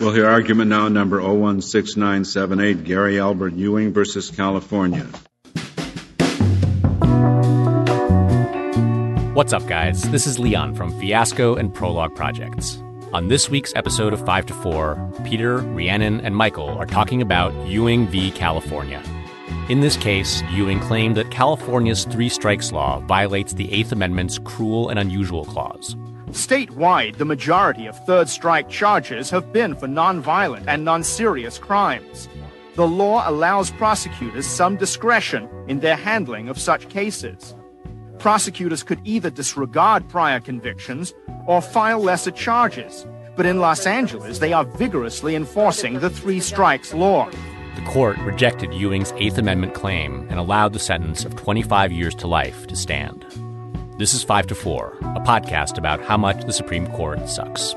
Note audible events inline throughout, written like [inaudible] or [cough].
We'll hear argument now number 016978, Gary Albert Ewing versus California. What's up, guys? This is Leon from Fiasco and Prologue Projects. On this week's episode of 5 to 4, Peter, Rhiannon, and Michael are talking about Ewing v. California. In this case, Ewing claimed that California's three strikes law violates the Eighth Amendment's cruel and unusual clause. Statewide, the majority of third strike charges have been for nonviolent and non serious crimes. The law allows prosecutors some discretion in their handling of such cases. Prosecutors could either disregard prior convictions or file lesser charges, but in Los Angeles, they are vigorously enforcing the three strikes law. The court rejected Ewing's Eighth Amendment claim and allowed the sentence of 25 years to life to stand. This is 5 to 4, a podcast about how much the Supreme Court sucks.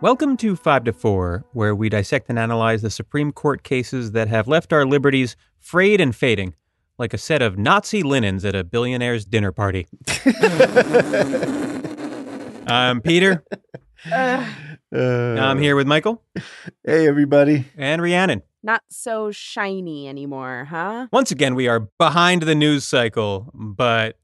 Welcome to 5 to 4, where we dissect and analyze the Supreme Court cases that have left our liberties frayed and fading, like a set of Nazi linens at a billionaire's dinner party. [laughs] I'm Peter. Uh, I'm here with Michael Hey, everybody. and Rhiannon. Not so shiny anymore, huh? Once again, we are behind the news cycle, but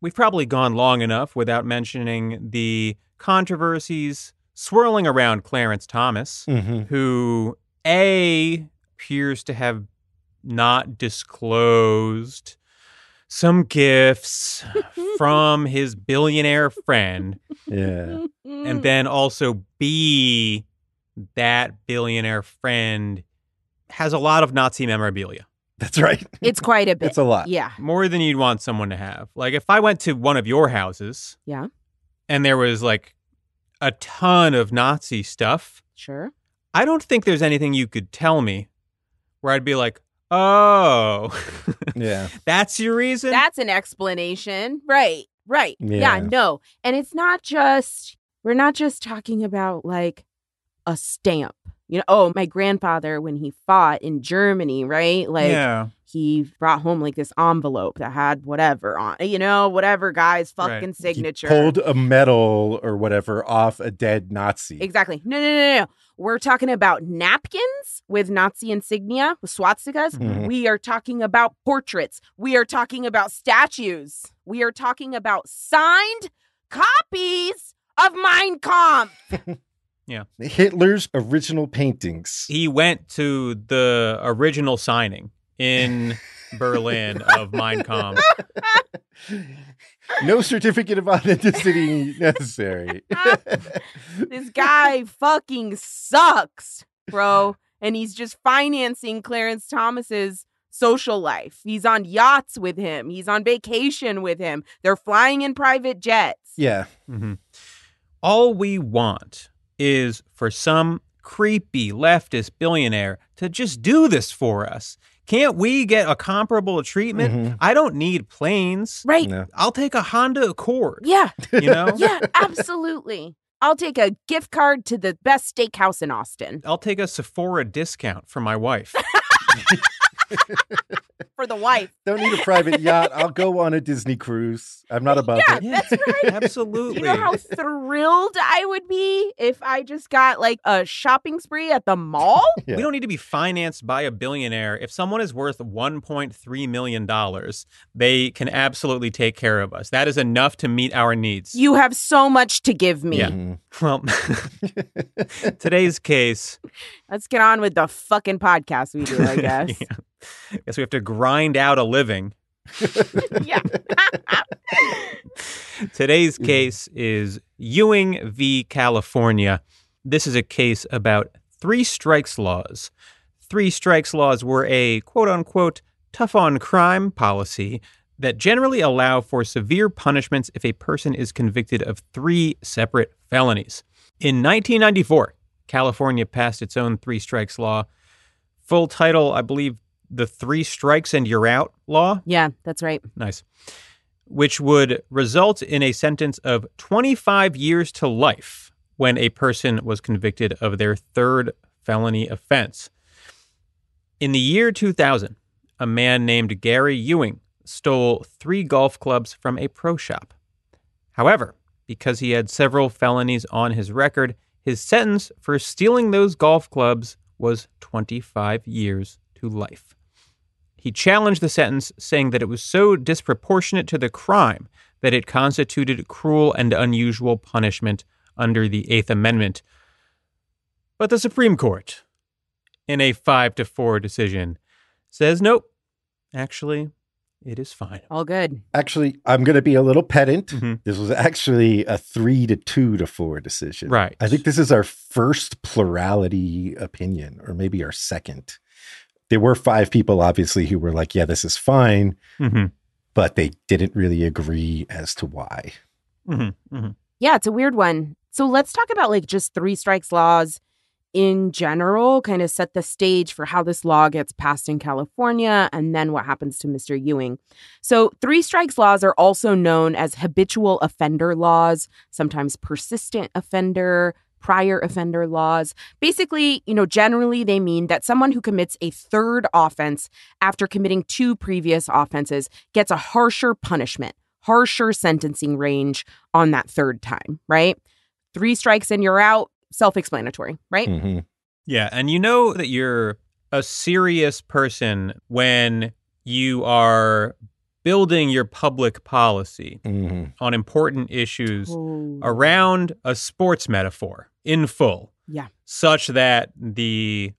we've probably gone long enough without mentioning the controversies swirling around Clarence Thomas. Mm-hmm. who A appears to have not disclosed some gifts [laughs] from his billionaire friend, Yeah. [laughs] and then also B that billionaire friend has a lot of Nazi memorabilia. That's right. it's quite a bit. It's a lot. Yeah. More than you'd want someone to have. Like if I went to one of your houses Yeah. and there was like a ton of Nazi stuff, Sure. I don't think there's anything you could tell me where I'd be like, oh, [laughs] Yeah. that's your reason? That's an explanation. Right. Right. Yeah. Yeah. No. And it's not just, we're not just talking about like a stamp. You know, oh, my grandfather, when he fought in Germany, right? Like, yeah. he brought home like this envelope that had whatever on, you know, whatever guy's Right. fucking He signature. pulled a medal or whatever off a dead Nazi. Exactly. No, no, no, no. We're talking about napkins with Nazi insignia, with swastikas. Mhm. We are talking about portraits. We are talking about statues. We are talking about signed copies of Mein Kampf. [laughs] Hitler's original paintings. He went to the original signing in [laughs] Berlin of Mein Kampf. no certificate of authenticity necessary. [laughs] This guy fucking sucks, bro. And he's just financing Clarence Thomas's social life. He's on yachts with him. He's on vacation with him. They're flying in private jets. yeah. Mhm. All we want is for some creepy leftist billionaire to just do this for us. Can't we get a comparable treatment? Mhm. I don't need planes. Right. No. I'll take a Honda Accord. Yeah. You know? [laughs] Yeah, absolutely. I'll take a gift card to the best steakhouse in Austin I'll take a Sephora discount for my wife. [laughs] [laughs] for the wife. Don't need a private yacht. I'll go on a Disney cruise. I'm not above Yeah, it. that's right. Absolutely. You know how thrilled I would be if I just got like a shopping spree at the mall? [laughs] Yeah. We don't need to be financed by a billionaire. If someone is worth $1.3 million, they can absolutely take care of us. That is enough to meet our needs. You have so much to give me. Yeah. Mhm. well, [laughs] today's case, Let's get on with the fucking podcast we do, I [laughs] guess. yeah. Guess we have to grind out a living. [laughs] yeah. [laughs] Today's mm-hmm. case is Ewing v. California. This is a case about three strikes laws. Three strikes laws were a quote unquote tough on crime policy that generally allow for severe punishments if a person is convicted of three separate felonies. In 1994, California passed its own three strikes law. Full title, I believe, the three strikes and you're out law. yeah, that's right. Nice. Which would result in a sentence of 25 years to life when a person was convicted of their third felony offense. In the year 2000, a man named Gary Ewing stole three golf clubs from a pro shop. However, because he had several felonies on his record, his sentence for stealing those golf clubs was 25 years to life. He challenged the sentence, saying that it was so disproportionate to the crime that it constituted cruel and unusual punishment under the Eighth Amendment. But the Supreme Court, in a 5 to 4 decision, says nope. Actually, it is fine. All good. Actually, I'm going to be a little pedant. Mhm. This was actually a three to two to four decision. Right. I think this is our first plurality opinion, or maybe our second. There were five people, obviously, who were like, yeah, this is fine, hmm but they didn't really agree as to why. hmm hmm Yeah, it's a weird one. So let's talk about like just three strikes laws in general, kind of set the stage for how this law gets passed in California and then what happens to Mr. Ewing. So, three strikes laws are also known as habitual offender laws, sometimes persistent offender, prior offender laws. Basically, you know, generally they mean that someone who commits a third offense after committing two previous offenses gets a harsher punishment, harsher sentencing range on that third time, right? Three strikes and you're out, self explanatory, right? Mhm. Yeah, and you know that you're a serious person when you are building your public policy Mhm. on important issues Oh. around a sports metaphor in full. Yeah. Such that the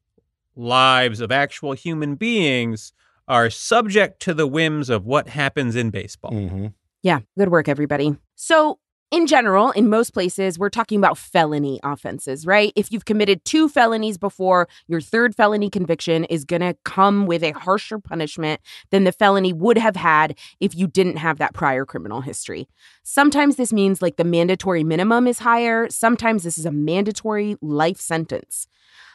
lives of actual human beings are subject to the whims of what happens in baseball. Mhm. Yeah, good work, everybody. So, in general, in most places, we're talking about felony offenses, right? If you've committed two felonies before, your third felony conviction is going to come with a harsher punishment than the felony would have had if you didn't have that prior criminal history. Sometimes this means like the mandatory minimum is higher, sometimes this is a mandatory life sentence.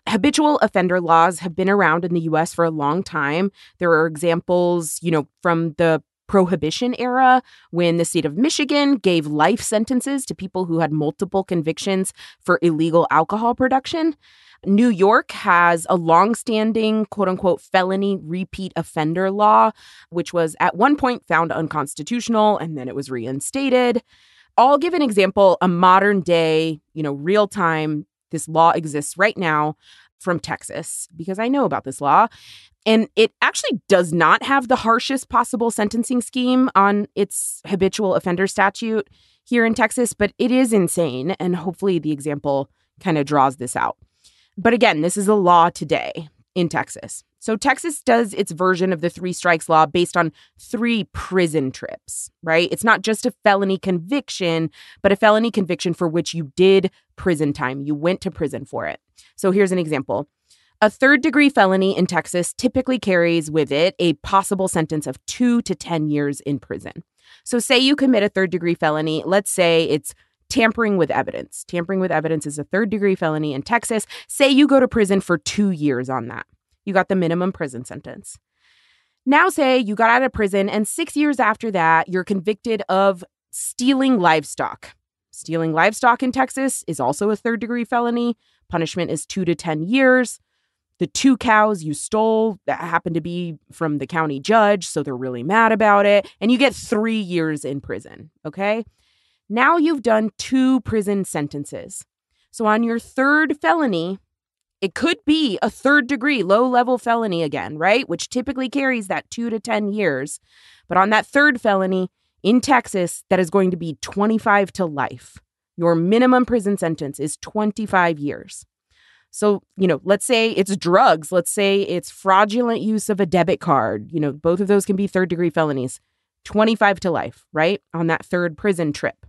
Habitual offender laws have been around in the US for a long time. There are examples, you know, from the prohibition era when the state of Michigan gave life sentences to people who had multiple convictions for illegal alcohol production. New York has a longstanding quote unquote felony repeat offender law, which was at one point found unconstitutional and then it was reinstated. I'll give an example, a modern day, you know, real time, this law exists right now from Texas because I know about this law. And it actually does not have the harshest possible sentencing scheme on its habitual offender statute here in Texas, but it is insane. And hopefully the example kind of draws this out. But again, this is a law today in Texas. So Texas does its version of the three strikes law based on three prison trips, right? It's not just a felony conviction, but a felony conviction for which you did prison time. You went to prison for it. So here's an example. A third degree felony in Texas typically carries with it a possible sentence of two to 10 years in prison. So, say you commit a third degree felony, let's say it's tampering with evidence. Tampering with evidence is a third degree felony in Texas. Say you go to prison for two years on that. You got the minimum prison sentence. Now, say you got out of prison, and six years after that, you're convicted of stealing livestock. Stealing livestock in Texas is also a third degree felony. Punishment is two to 10 years. The two cows you stole that happened to be from the county judge, so they're really mad about it. And you get three years in prison. Okay. Now you've done two prison sentences. So on your third felony, it could be a third degree low level felony again, right? Which typically carries that two to 10 years. But on that third felony in Texas, that is going to be 25 to life. Your minimum prison sentence is 25 years. So, you know, let's say it's drugs. Let's say it's fraudulent use of a debit card. You know, both of those can be third degree felonies. 25 to life, right? On that third prison trip.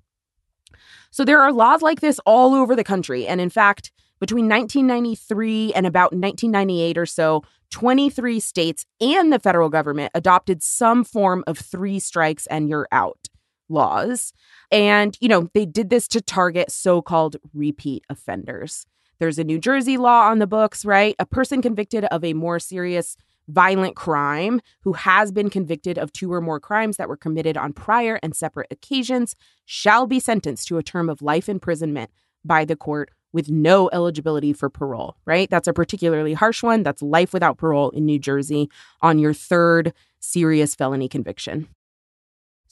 So there are laws like this all over the country. And in fact, between 1993 and about 1998 or so, 23 states and the federal government adopted some form of three strikes and you're out laws. And, you know, they did this to target so called repeat offenders. There's a New Jersey law on the books, right? A person convicted of a more serious violent crime who has been convicted of two or more crimes that were committed on prior and separate occasions shall be sentenced to a term of life imprisonment by the court with no eligibility for parole, right? That's a particularly harsh one. That's life without parole in New Jersey on your third serious felony conviction.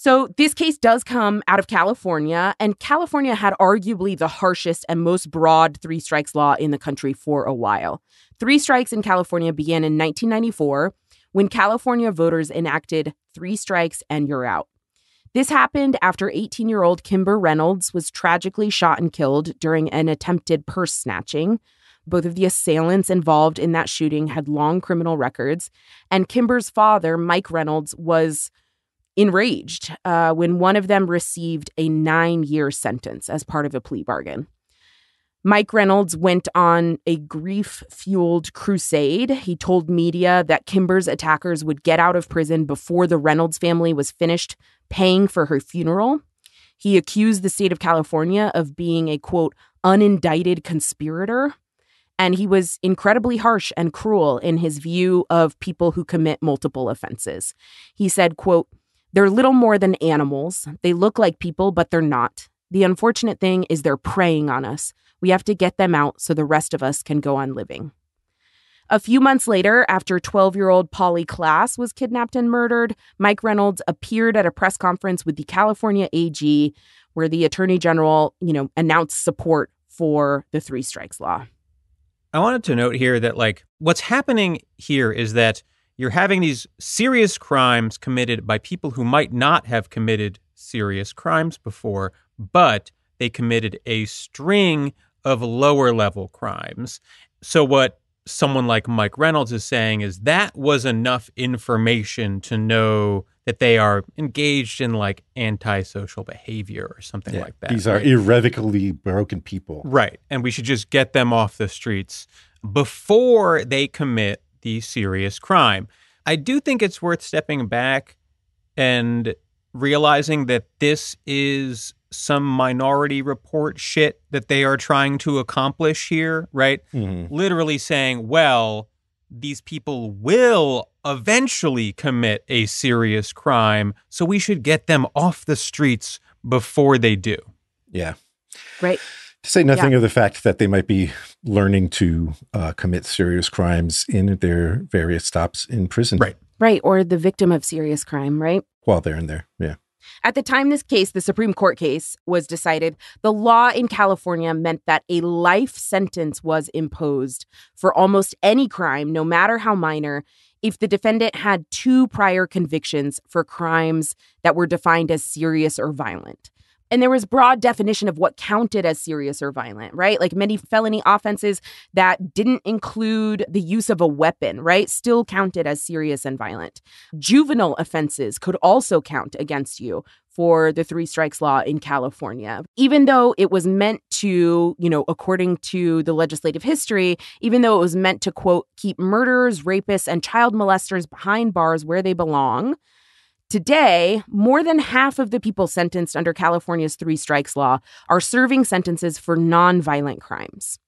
So, this case does come out of California, and California had arguably the harshest and most broad three strikes law in the country for a while. Three strikes in California began in 1994 when California voters enacted three strikes and you're out. This happened after 18 year old Kimber Reynolds was tragically shot and killed during an attempted purse snatching. Both of the assailants involved in that shooting had long criminal records, and Kimber's father, Mike Reynolds, was enraged uh, when one of them received a nine year sentence as part of a plea bargain. Mike Reynolds went on a grief fueled crusade. He told media that Kimber's attackers would get out of prison before the Reynolds family was finished paying for her funeral. He accused the state of California of being a quote, unindicted conspirator. And he was incredibly harsh and cruel in his view of people who commit multiple offenses. He said, quote, they're little more than animals. They look like people, but they're not. The unfortunate thing is they're preying on us. We have to get them out so the rest of us can go on living. A few months later, after 12 year old Polly Klaas was kidnapped and murdered, Mike Reynolds appeared at a press conference with the California AG, where the attorney general, you know, announced support for the three strikes law. I wanted to note here that, like, what's happening here is that you're having these serious crimes committed by people who might not have committed serious crimes before, but they committed a string of lower level crimes. So, what someone like Mike Reynolds is saying is that was enough information to know that they are engaged in like antisocial behavior or something Yeah, like that. These are right? irrevocably broken people. Right. And we should just get them off the streets before they commit the serious crime. I do think it's worth stepping back and realizing that this is some minority report shit that they are trying to accomplish here, right? Mhm. Literally saying, well, these people will eventually commit a serious crime, so we should get them off the streets before they do. Yeah. Right. To say nothing of the fact that they might be learning to uh, commit serious crimes in their various stops in prison Right. Right. Or the victim of serious crime, right? while they're in there. Yeah. At the time this case, the Supreme Court case, was decided, the law in California meant that a life sentence was imposed for almost any crime, no matter how minor, if the defendant had two prior convictions for crimes that were defined as serious or violent. And there was broad definition of what counted as serious or violent, right? Like many felony offenses that didn't include the use of a weapon, right? Still counted as serious and violent. Juvenile offenses could also count against you for the three strikes law in California. Even though it was meant to, you know, according to the legislative history, even though it was meant to quote, keep murderers, rapists, and child molesters behind bars where they belong, Today, more than half of the people sentenced under California's three strikes law are serving sentences for nonviolent crimes.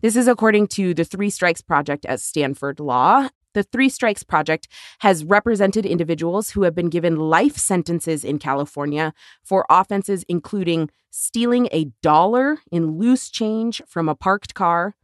This is according to the Three Strikes Project at Stanford Law. The Three Strikes Project has represented individuals who have been given life sentences in California for offenses including stealing a dollar in loose change from a parked car,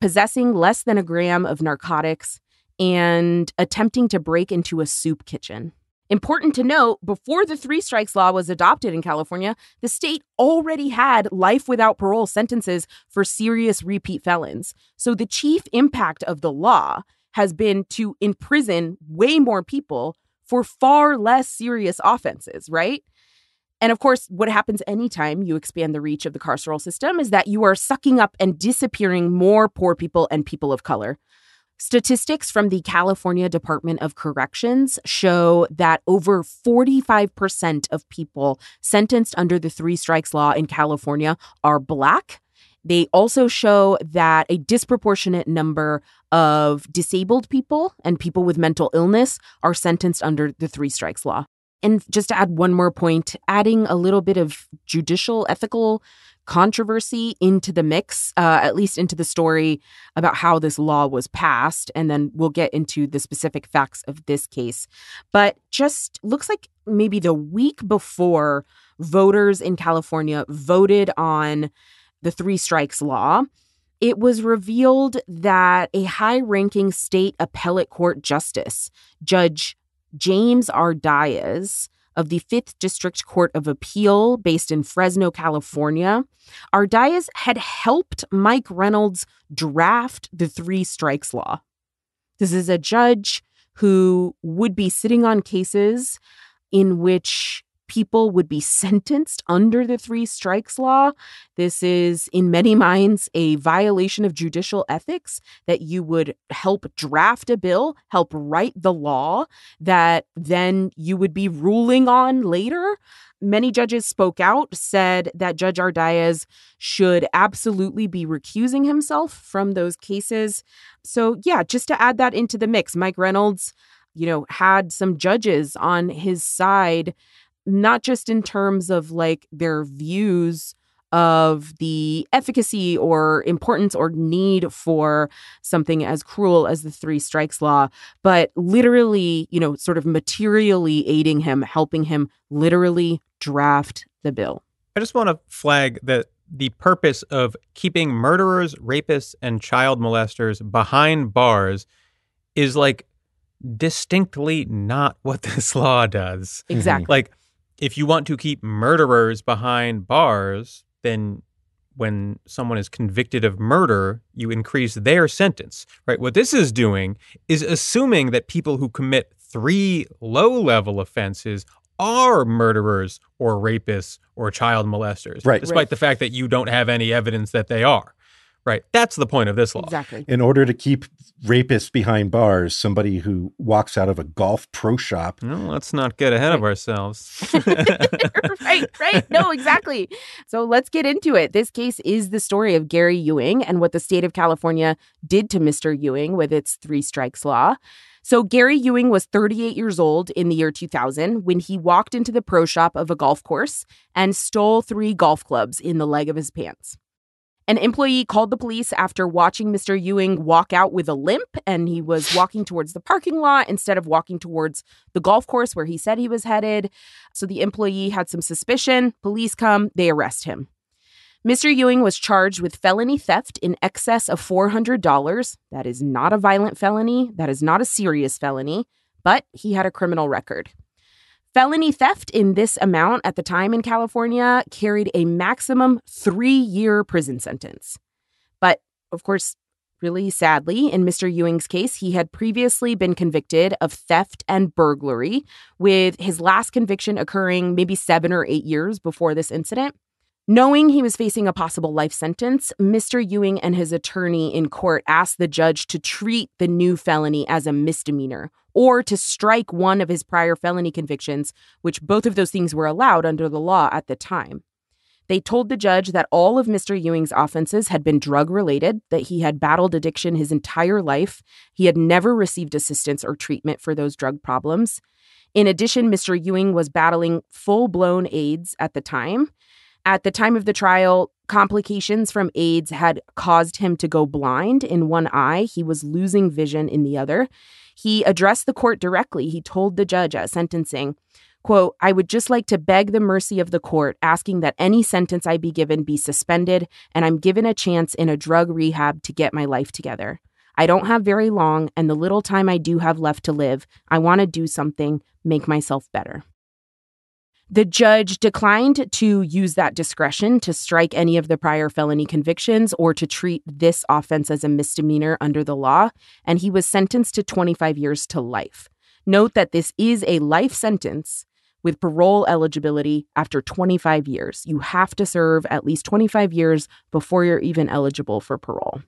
possessing less than a gram of narcotics, and attempting to break into a soup kitchen. Important to note, before the three strikes law was adopted in California, the state already had life without parole sentences for serious repeat felons. So the chief impact of the law has been to imprison way more people for far less serious offenses, right? And of course, what happens anytime you expand the reach of the carceral system is that you are sucking up and disappearing more poor people and people of color. Statistics from the California Department of Corrections show that over 45% of people sentenced under the three strikes law in California are Black. They also show that a disproportionate number of disabled people and people with mental illness are sentenced under the three strikes law. And just to add one more point, adding a little bit of judicial ethical controversy into the mix, uh, at least into the story about how this law was passed. And then we'll get into the specific facts of this case. But just looks like maybe the week before voters in California voted on the three strikes law, it was revealed that a high ranking state appellate court justice, Judge James Ardaiz, of the 5th District Court of Appeal based in Fresno, California, Ardaiz had helped Mike Reynolds draft the three strikes law. This is a judge who would be sitting on cases in which people would be [laughs] sentenced under the three strikes law. This is, in many minds, a violation of judicial ethics that you would help draft a bill, help write the law that then you would be ruling on later. Many judges spoke out, said that Judge Ardaiz should absolutely be recusing himself from those cases. So, yeah, just to add that into the mix, Mike Reynolds, you know, had some judges on his side not just in terms of like their views of the efficacy or importance or need for something as cruel as the three strikes law, but literally, you know, sort of materially aiding him, helping him literally draft the bill. I just want to flag that the purpose of keeping murderers, rapists, and child molesters behind bars is like distinctly not what [laughs] this law does. Exactly. Like, if you want to keep murderers behind bars, then when someone is convicted of murder, you increase their sentence, right? What this is doing is assuming that people who commit three low level offenses are murderers or rapists or child molesters, Right. despite Right. the fact that you don't have any evidence that they are, right? That's the point of this law. Exactly. In order to keep rapists behind bars, somebody who walks out of a golf pro shop. No, let's not get ahead of ourselves. [laughs] [laughs] right, right. No, exactly. So let's get into it. This case is the story of Gary Ewing and what the state of California did to Mr. Ewing with its three strikes law. So Gary Ewing was 38 years old in the year 2000 when he walked into the pro shop of a golf course and stole three golf clubs in the leg of his pants. An employee called the police after watching Mr. Ewing walk out with a limp, and he was walking towards the parking lot instead of walking towards the golf course where he said he was headed. So the employee had some suspicion. Police come, they arrest him. Mr. Ewing was charged with felony theft in excess of $400. That is not a violent felony, that is not a serious felony, but he had a criminal record. Felony theft in this amount at the time in California carried a maximum three year prison sentence. But of course, really sadly, in Mr. Ewing's case, he had previously been convicted of theft and burglary, with his last conviction occurring maybe seven or eight years before this incident. Knowing he was facing a possible life sentence, Mr. Ewing and his attorney in court asked the judge to treat the new felony as a misdemeanor or to strike one of his prior felony convictions, which both of those things were allowed under the law at the time. They told the judge that all of Mr. Ewing's offenses had been drug related, that he had battled addiction his entire life, he had never received assistance or treatment for those drug problems. In addition, Mr. Ewing was battling full blown AIDS at the time. At the time of the trial, complications from AIDS had caused him to go blind in one eye. He was losing vision in the other. He addressed the court directly. He told the judge at sentencing, quote, I would just like to beg the mercy of the court, asking that any sentence I be given be suspended and I'm given a chance in a drug rehab to get my life together. I don't have very long, and the little time I do have left to live, I want to do something, make myself better. The judge declined to use that discretion to strike any of the prior felony convictions or to treat this offense as a misdemeanor under the law, and he was sentenced to 25 years to life. Note that this is a life sentence with parole eligibility after 25 years. You have to serve at least 25 years before you're even eligible for parole.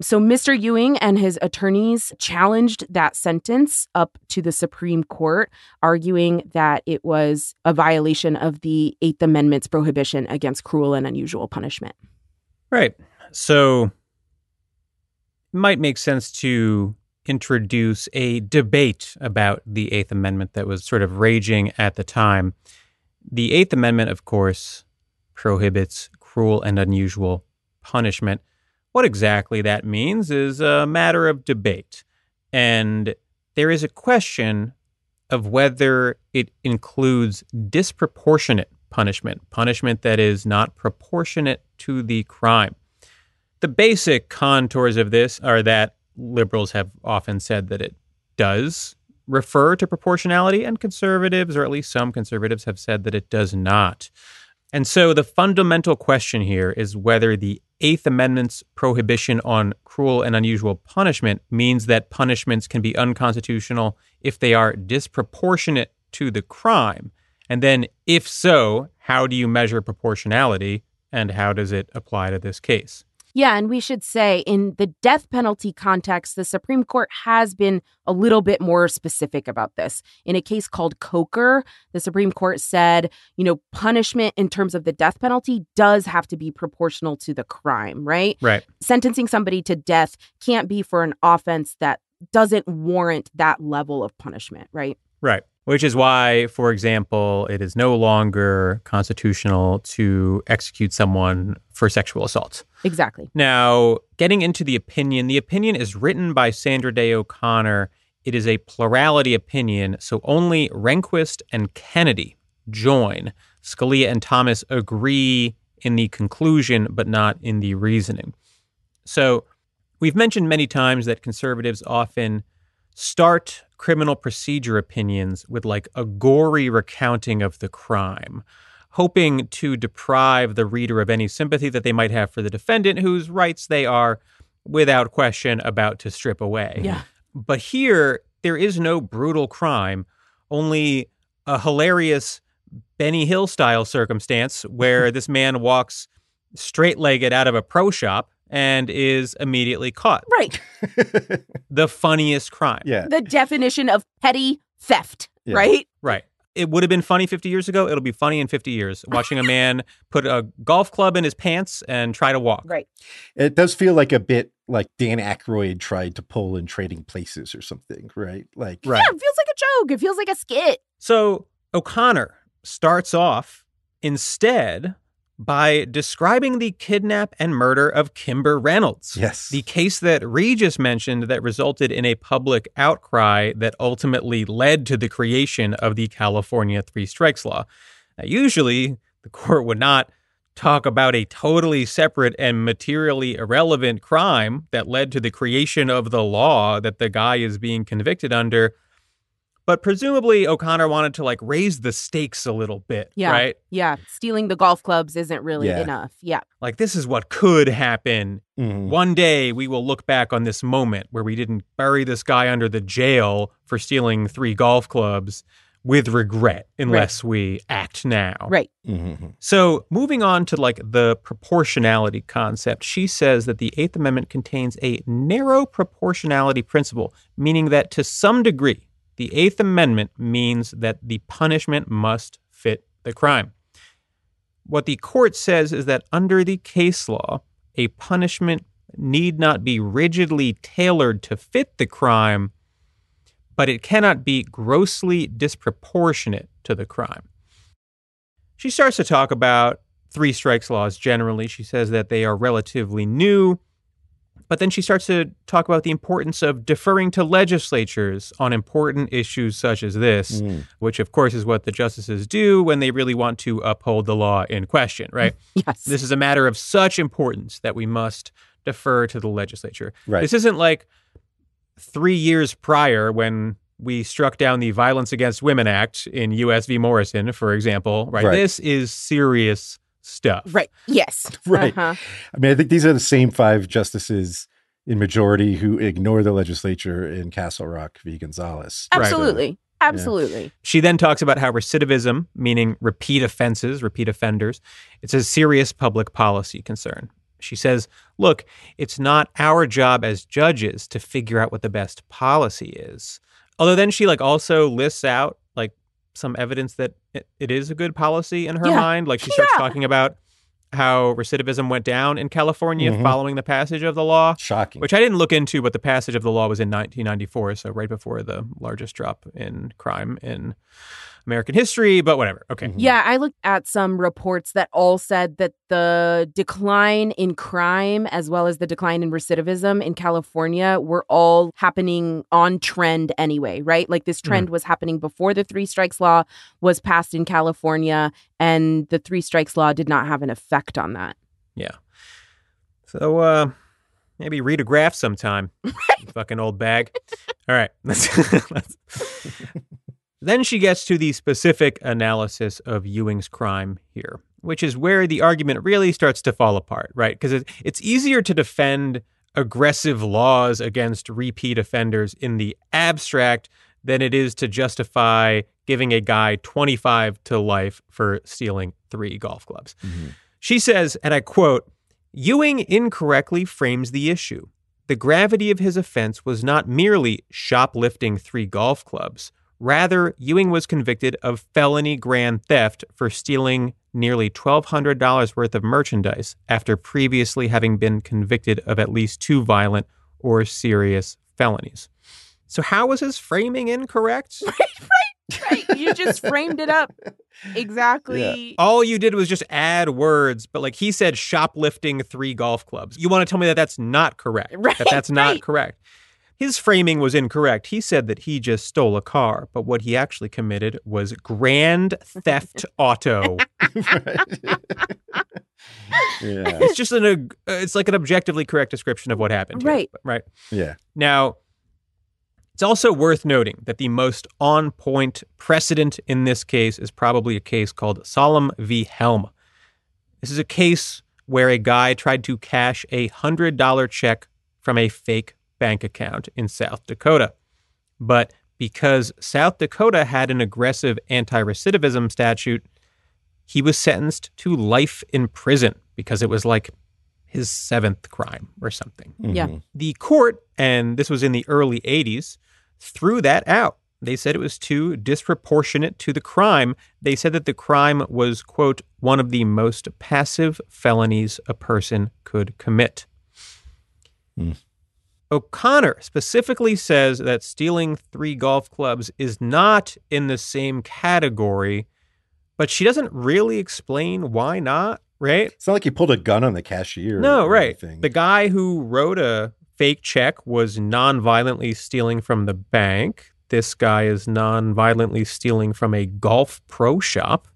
So, Mr. Ewing and his attorneys challenged that sentence up to the Supreme Court, arguing that it was a violation of the Eighth Amendment's prohibition against cruel and unusual punishment. Right. So it might make sense to introduce a debate about the Eighth Amendment that was sort of raging at the time. The Eighth Amendment, of course, prohibits cruel and unusual punishment. What exactly that means is a matter of debate. And there is a question of whether it includes disproportionate punishment, punishment that is not proportionate to the crime. The basic contours of this are that liberals have often said that it does refer to proportionality, and conservatives, or at least some conservatives, have said that it does not. And so the fundamental question here is whether the Eighth Amendment's prohibition on cruel and unusual punishment means that punishments can be unconstitutional if they are disproportionate to the crime. And then, if so, how do you measure proportionality and how does it apply to this case? Yeah, and we should say in the death penalty context, the Supreme Court has been a little bit more specific about this. In a case called Coker, the Supreme Court said, you know, punishment in terms of the death penalty does have to be proportional to the crime, right? Right. Sentencing somebody to death can't be for an offense that doesn't warrant that level of punishment, right? Right. Which is why, for example, it is no longer constitutional to execute someone for sexual assault. Exactly. Now, getting into the opinion, the opinion is written by Sandra Day O'Connor. It is a plurality opinion, so only Rehnquist and Kennedy join. Scalia and Thomas agree in the conclusion, but not in the reasoning. So, we've mentioned many times that conservatives often start criminal procedure opinions with like a gory recounting of the crime, hoping to deprive the reader of any sympathy that they might have for the defendant, whose rights they are, without question, about to strip away. Yeah. But here, there is no brutal crime, only a hilarious Benny Hill style circumstance where [laughs] this man walks straight legged out of a pro shop and is immediately caught. Right. [laughs] The funniest crime. yeah. The definition of petty theft, Yeah. right? Right. It would have been funny 50 years ago. It'll be funny in 50 years watching a man put a golf club in his pants and try to walk. Right. It does feel like a bit like Dan Aykroyd tried to pull in Trading Places or something, right? Like, Right. Yeah, it feels like a joke. It feels like a skit. So O'Connor starts off instead by describing the kidnap and murder of Kimber Reynolds. yes. The case that Regis mentioned that resulted in a public outcry that ultimately led to the creation of the California Three Strikes Law. Now, usually, the court would not talk about a totally separate and materially irrelevant crime that led to the creation of the law that the guy is being convicted under. But presumably, O'Connor wanted to like raise the stakes a little bit, Yeah. right? Yeah. Stealing the golf clubs isn't really Yeah. enough. Yeah. Like, this is what could happen Mhm. one day we will look back on this moment where we didn't bury this guy under the jail for stealing three golf clubs with regret unless we act now. Right. Mhm. So, moving on to like the proportionality concept, she says that the 8th Amendment contains a narrow proportionality principle, meaning that to some degree, the 8th Amendment means that the punishment must fit the crime. What the court says is that under the case law, a punishment need not be rigidly tailored to fit the crime, but it cannot be grossly disproportionate to the crime. She starts to talk about three strikes laws generally. She says that they are relatively new, but then she starts to talk about the importance of deferring to legislatures on important issues such as this, Mm. which of course is what the justices do when they really want to uphold the law in question, right? [laughs] Yes. This is a matter of such importance that we must defer to the legislature. Right. This isn't like three years prior when we struck down the Violence Against Women Act in US v. Morrison, for example, right? Right. This is serious stuff. right. Yes. [laughs] Right. Uh-huh. I mean, I think these are the same five justices in majority who ignore the legislature in Castle Rock v. Gonzales. Right. Absolutely. Absolutely. She then talks about how recidivism, meaning repeat offenses, repeat offenders, it's a serious public policy concern. She says, look, it's not our job as judges to figure out what the best policy is. Although then she like also lists out like some evidence that it, it is a good policy in her Yeah. mind. Like she starts Yeah. talking about how recidivism went down in California Mhm. following the passage of the law Shocking. which I didn't look into, but the passage of the law was in 1994, so right before the largest drop in crime in American history. But whatever. Okay. Mhm. Yeah, I looked at some reports that all said that the decline in crime as well as the decline in recidivism in California were all happening on trend anyway, right? Like this trend was happening before the three strikes law was passed in California, and the three strikes law did not have an effect on that. Yeah. So, uh, Maybe read a graph sometime. [laughs] fucking old bag. All right. [laughs] Let's- let's- then she gets to the specific analysis of Ewing's crime here, which is where the argument really starts to fall apart, right? Because it, it's easier to defend aggressive laws against repeat offenders in the abstract than it is to justify giving a guy 25 to life for stealing three golf clubs. Mm-hmm. She says, and I quote, Ewing incorrectly frames the issue. The gravity of his offense was not merely shoplifting three golf clubs. Rather, Ewing was convicted of felony grand theft for stealing nearly $1,200 worth of merchandise after previously having been convicted of at least two violent or serious felonies. So, how was his framing incorrect? [laughs] Right. Right, right. You just framed it up [laughs] exactly. All you did was just add words, but like he said, shoplifting three golf clubs. You want to tell me that that's not correct? [laughs] Right, that that's not right. correct. His framing was incorrect. He said that he just stole a car, but what he actually committed was grand theft [laughs] auto. [laughs] yeah. It's just an uh, it's like an objectively correct description of what happened. here. Right. Right. Yeah. Now, it's also worth noting that the most on point precedent in this case is probably a case called Solem v. Helm. This is a case where a guy tried to cash a $100 check from a fake bank account in South Dakota. But because South Dakota had an aggressive anti recidivism statute, he was sentenced to life in prison because it was like his seventh crime or something Yeah. Mhm. the court, and this was in the early 80s, threw that out. They said it was too disproportionate to the crime. They said that the crime was, quote, one of the most passive felonies a person could commit. Hmm. O'Connor specifically says that stealing three golf clubs is not in the same category, but she doesn't really explain why not, right? It's not like he pulled a gun on the cashier. No, right. anything. The guy who wrote a fake check was non-violently stealing from the bank. This guy is non-violently stealing from a golf pro shop,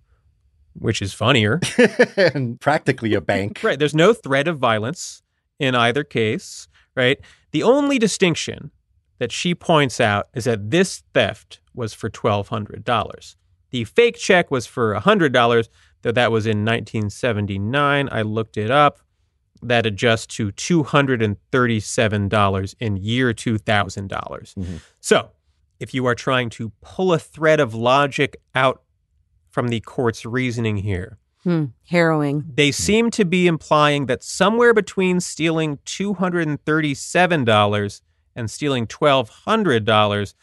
which is funnier. [laughs] and practically a bank. [laughs] right. There's no threat of violence in either case, right? The only distinction that she points out is that this theft was for $1,200. The fake check was for $100, though that was in 1979. I looked it up. That adjusts to $237 in year $2,000. dollars Mhm. So, if you are trying to pull a thread of logic out from the court's reasoning here, Hmm. Harrowing. they seem to be implying that somewhere between stealing $237 and stealing $1,200,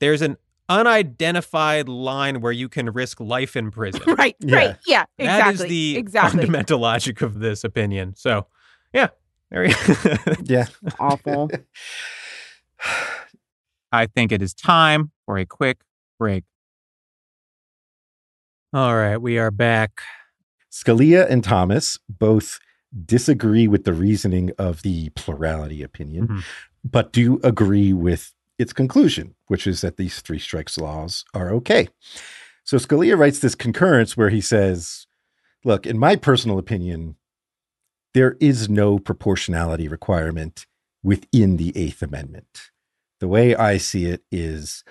there's an unidentified line where you can risk life in prison. [laughs] Right. Yeah. Right. Yeah. Exactly. That is the exactly. fundamental logic of this opinion. So, yeah, there you [laughs] Yeah. Awful. [laughs] I think it is time for a quick break. All right, we are back. Scalia and Thomas both disagree with the reasoning of the plurality opinion, Mhm. but do agree with its conclusion, which is that these three strikes laws are okay. So Scalia writes this concurrence where he says, Look, in my personal opinion, there is no proportionality requirement within the Eighth Amendment. The way I see it is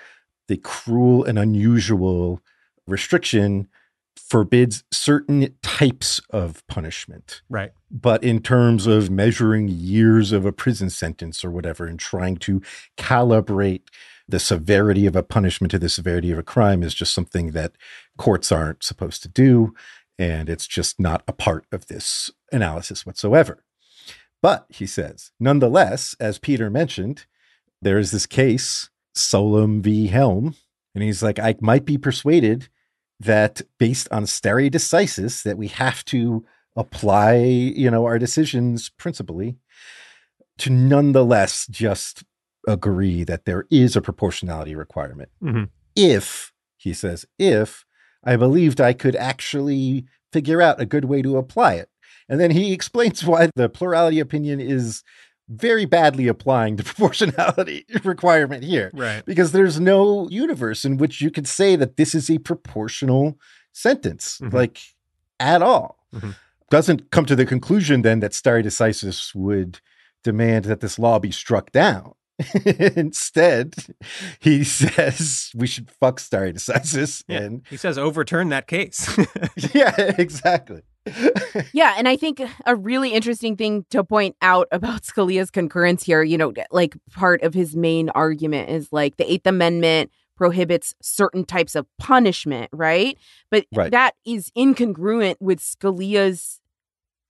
the cruel and unusual restriction forbids certain types of punishment. Right. But in terms of measuring years of a prison sentence or whatever, and trying to calibrate the severity of a punishment to the severity of a crime is just something that courts aren't supposed to do. And it's just not a part of this analysis whatsoever. But he says, nonetheless, as Peter mentioned, there is this case, Solem v. Helm. And he's like, I might be persuaded that based on stare decisis that we have to apply you know our decisions principally to nonetheless just agree that there is a proportionality requirement Mhm. if he says if i believed i could actually figure out a good way to apply it and then he [laughs] explains why the plurality opinion is very badly applying the [laughs] proportionality [laughs] requirement here Right. because there's no universe in which you could say that this is a proportional sentence, Mhm. like at all. Mhm. Doesn't come to the conclusion then that stare decisis would demand that this law be struck down. [laughs] Instead, he says we should fuck stare decisis. Yeah. And He says overturn that case. yeah, exactly. Yeah, and I think a really interesting thing to point out about [laughs] Scalia's concurrence here, you know, like part of his main argument is like the Eighth Amendment prohibits certain types of punishment, right? But Right. that is incongruent with Scalia's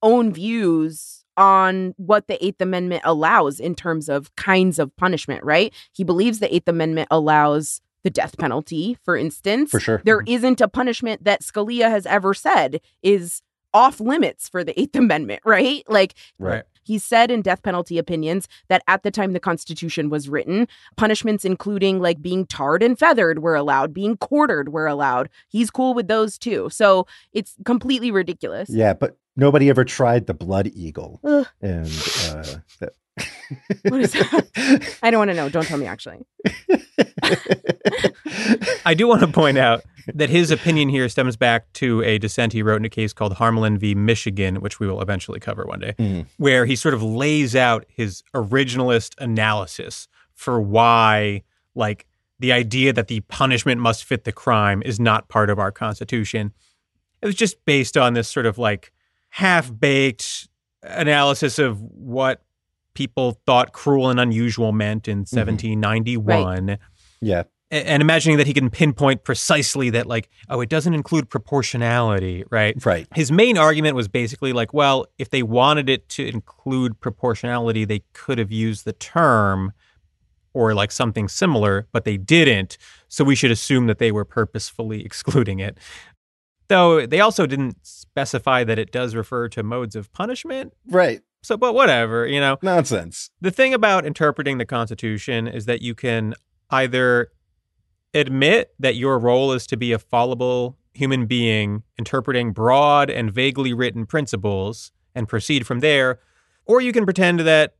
own views on what the Eighth Amendment allows in terms of kinds of punishment, right? He believes the Eighth Amendment allows the death penalty, for instance. For sure. There mm-hmm. isn't a punishment that Scalia has ever said is off limits for the [laughs] Eighth Amendment, right? Like Right. he said in death penalty opinions that at the time the Constitution was written, punishments including like being tarred and feathered were allowed, being quartered were allowed. He's cool with those too. So it's completely ridiculous. Yeah, but nobody ever tried the blood eagle. [sighs] Ugh. And uh, that. What is that? [laughs] I don't want to know. Don't tell me actually. [laughs] I do want to point out that his opinion here stems back to a dissent he wrote in a case called Harmelin v. Michigan, which we will eventually cover one day, Mhm. where he sort of lays out his originalist analysis for why, like, the idea that the punishment must fit the crime is not part of our Constitution. It was just based on this sort of like half baked analysis of what people thought cruel and unusual meant in 1791 yeah. And imagining that he can pinpoint precisely that like oh it doesn't include proportionality right Right. his main argument was basically like well if they wanted it to include proportionality they could have used the term or like something similar but they didn't so we should assume that they were purposefully [laughs] excluding it though they also didn't specify that it does refer to modes of punishment Right. so but whatever you know Nonsense. the thing about interpreting the Constitution is that you can either admit that your role is to be a fallible human being interpreting broad and vaguely written principles and proceed from there, or you can pretend that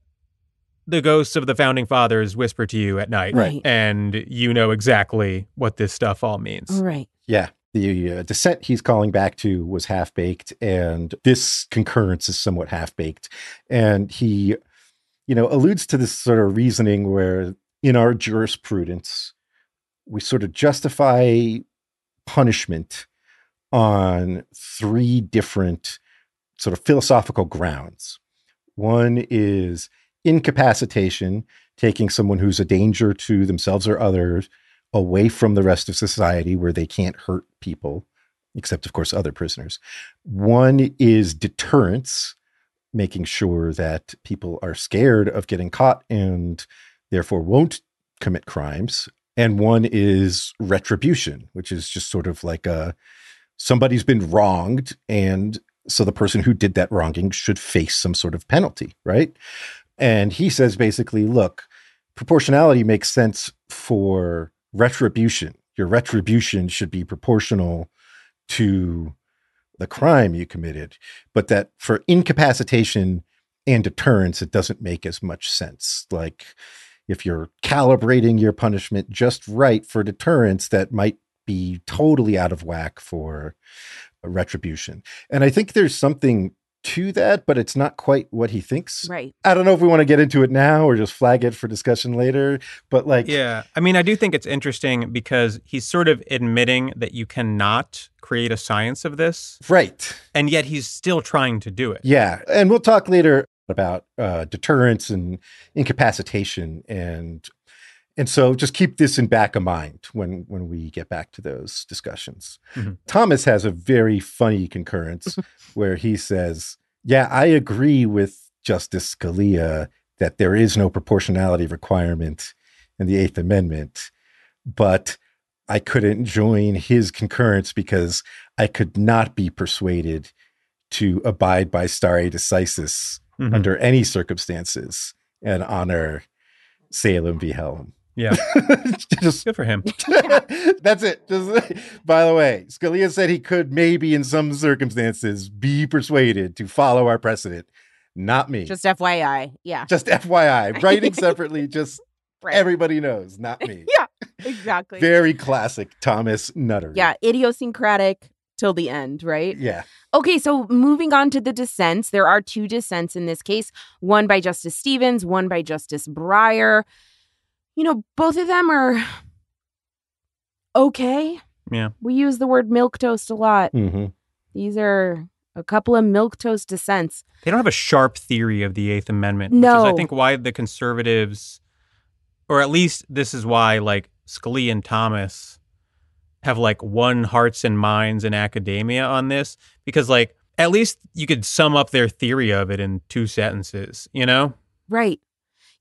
the ghosts of the founding fathers whisper to you at night Right. and you know exactly what this stuff all means. Right. Yeah. The uh, dissent he's calling back to was half baked, and this concurrence is somewhat half baked. And he, you know, alludes to this sort of reasoning where in our jurisprudence, we sort of justify punishment on three different sort of philosophical grounds. One is incapacitation, taking someone who's a danger to themselves or others away from the rest of society where they can't hurt people, except, of course, other prisoners. One is deterrence, making sure that people are scared of getting caught and therefore won't commit crimes. And one is retribution, which is just sort of like a somebody's been wronged and so the person who did that wronging should face some sort of penalty, right? And he says basically, look, proportionality makes sense for retribution. Your retribution should be proportional to the crime you committed, but that for incapacitation and deterrence, it doesn't make as much sense. Like if you're calibrating your punishment just right for deterrence, that might be totally out of whack for retribution. And I think there's something to that, but it's not quite what he thinks. Right. I don't know if we want to get into it now or just flag it for discussion later, but like, Yeah. I mean, I do think it's interesting because he's sort of admitting that you cannot create a science of this, right. and yet he's still trying to do it. Yeah. And we'll talk later about uh, deterrence and incapacitation and and so just keep this in back of mind when when we get back to those discussions. Mhm. Thomas has a very funny concurrence [laughs] where he says, "Yeah, I agree with Justice Scalia that there is no proportionality requirement in the 8th Amendment, but I couldn't join his concurrence because I could not be persuaded to abide by stare decisis Mhm. under any circumstances and honor Solem v. Helm. Yeah. [laughs] Just Good for him. [laughs] that's it. Just by the way, Scalia said he could maybe in some circumstances be persuaded to follow our precedent. Not me. Just FYI. Yeah. Just FYI, [laughs] writing separately, just Right. everybody knows, not me. yeah. Exactly. Very classic Thomas Nutter. yeah. Idiosyncratic, till the end, right? Yeah. Okay, so moving on to the dissents, there are two dissents in this case one by Justice Stevens, one by Justice Breyer. You know, both of them are okay. Yeah. We use the word milk toast a lot. hmm These are a couple of milk toast dissents. They don't have a sharp theory of the Eighth Amendment, which is, No. I think, why the conservatives, or at least this is why, like Scalia and Thomas, have like won hearts and minds in academia on this, because like at least you could sum up their theory of it in two sentences, you know? Right.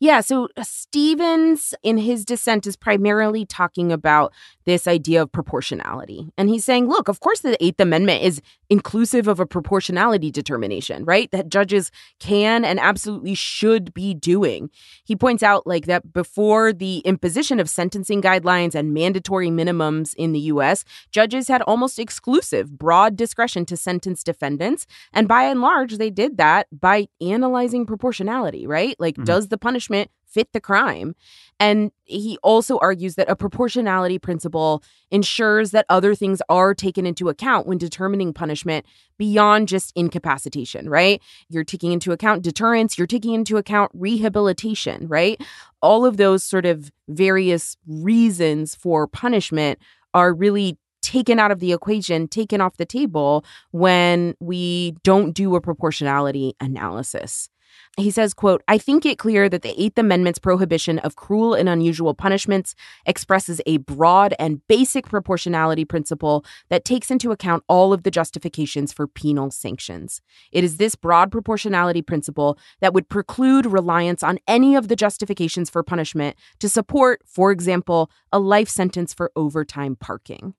Yeah. So uh, Stevens, in his dissent, is primarily talking about this idea of proportionality. And he's saying, look, of course, the Eighth Amendment is inclusive of a proportionality determination, right? That judges can and absolutely should be doing. He points out, like, that before the imposition of sentencing guidelines and mandatory minimums in the US, judges had almost exclusive broad discretion to sentence defendants. And by and large, they did that by analyzing proportionality, right? Like, Mhm. does the punishment fit the crime? And he also argues that a proportionality principle ensures that other things are taken into account when determining punishment beyond just incapacitation, right? You're taking into account deterrence, you're taking into account rehabilitation, right? All of those sort of various reasons for punishment are really taken out of the equation, taken off the table when we don't do a proportionality analysis. He says, quote, I think it clear that the Eighth Amendment's prohibition of cruel and unusual punishments expresses a broad and basic proportionality principle that takes into account all of the justifications for penal sanctions. It is this broad proportionality principle that would preclude reliance on any of the justifications for punishment to support, for example, a life sentence for overtime parking.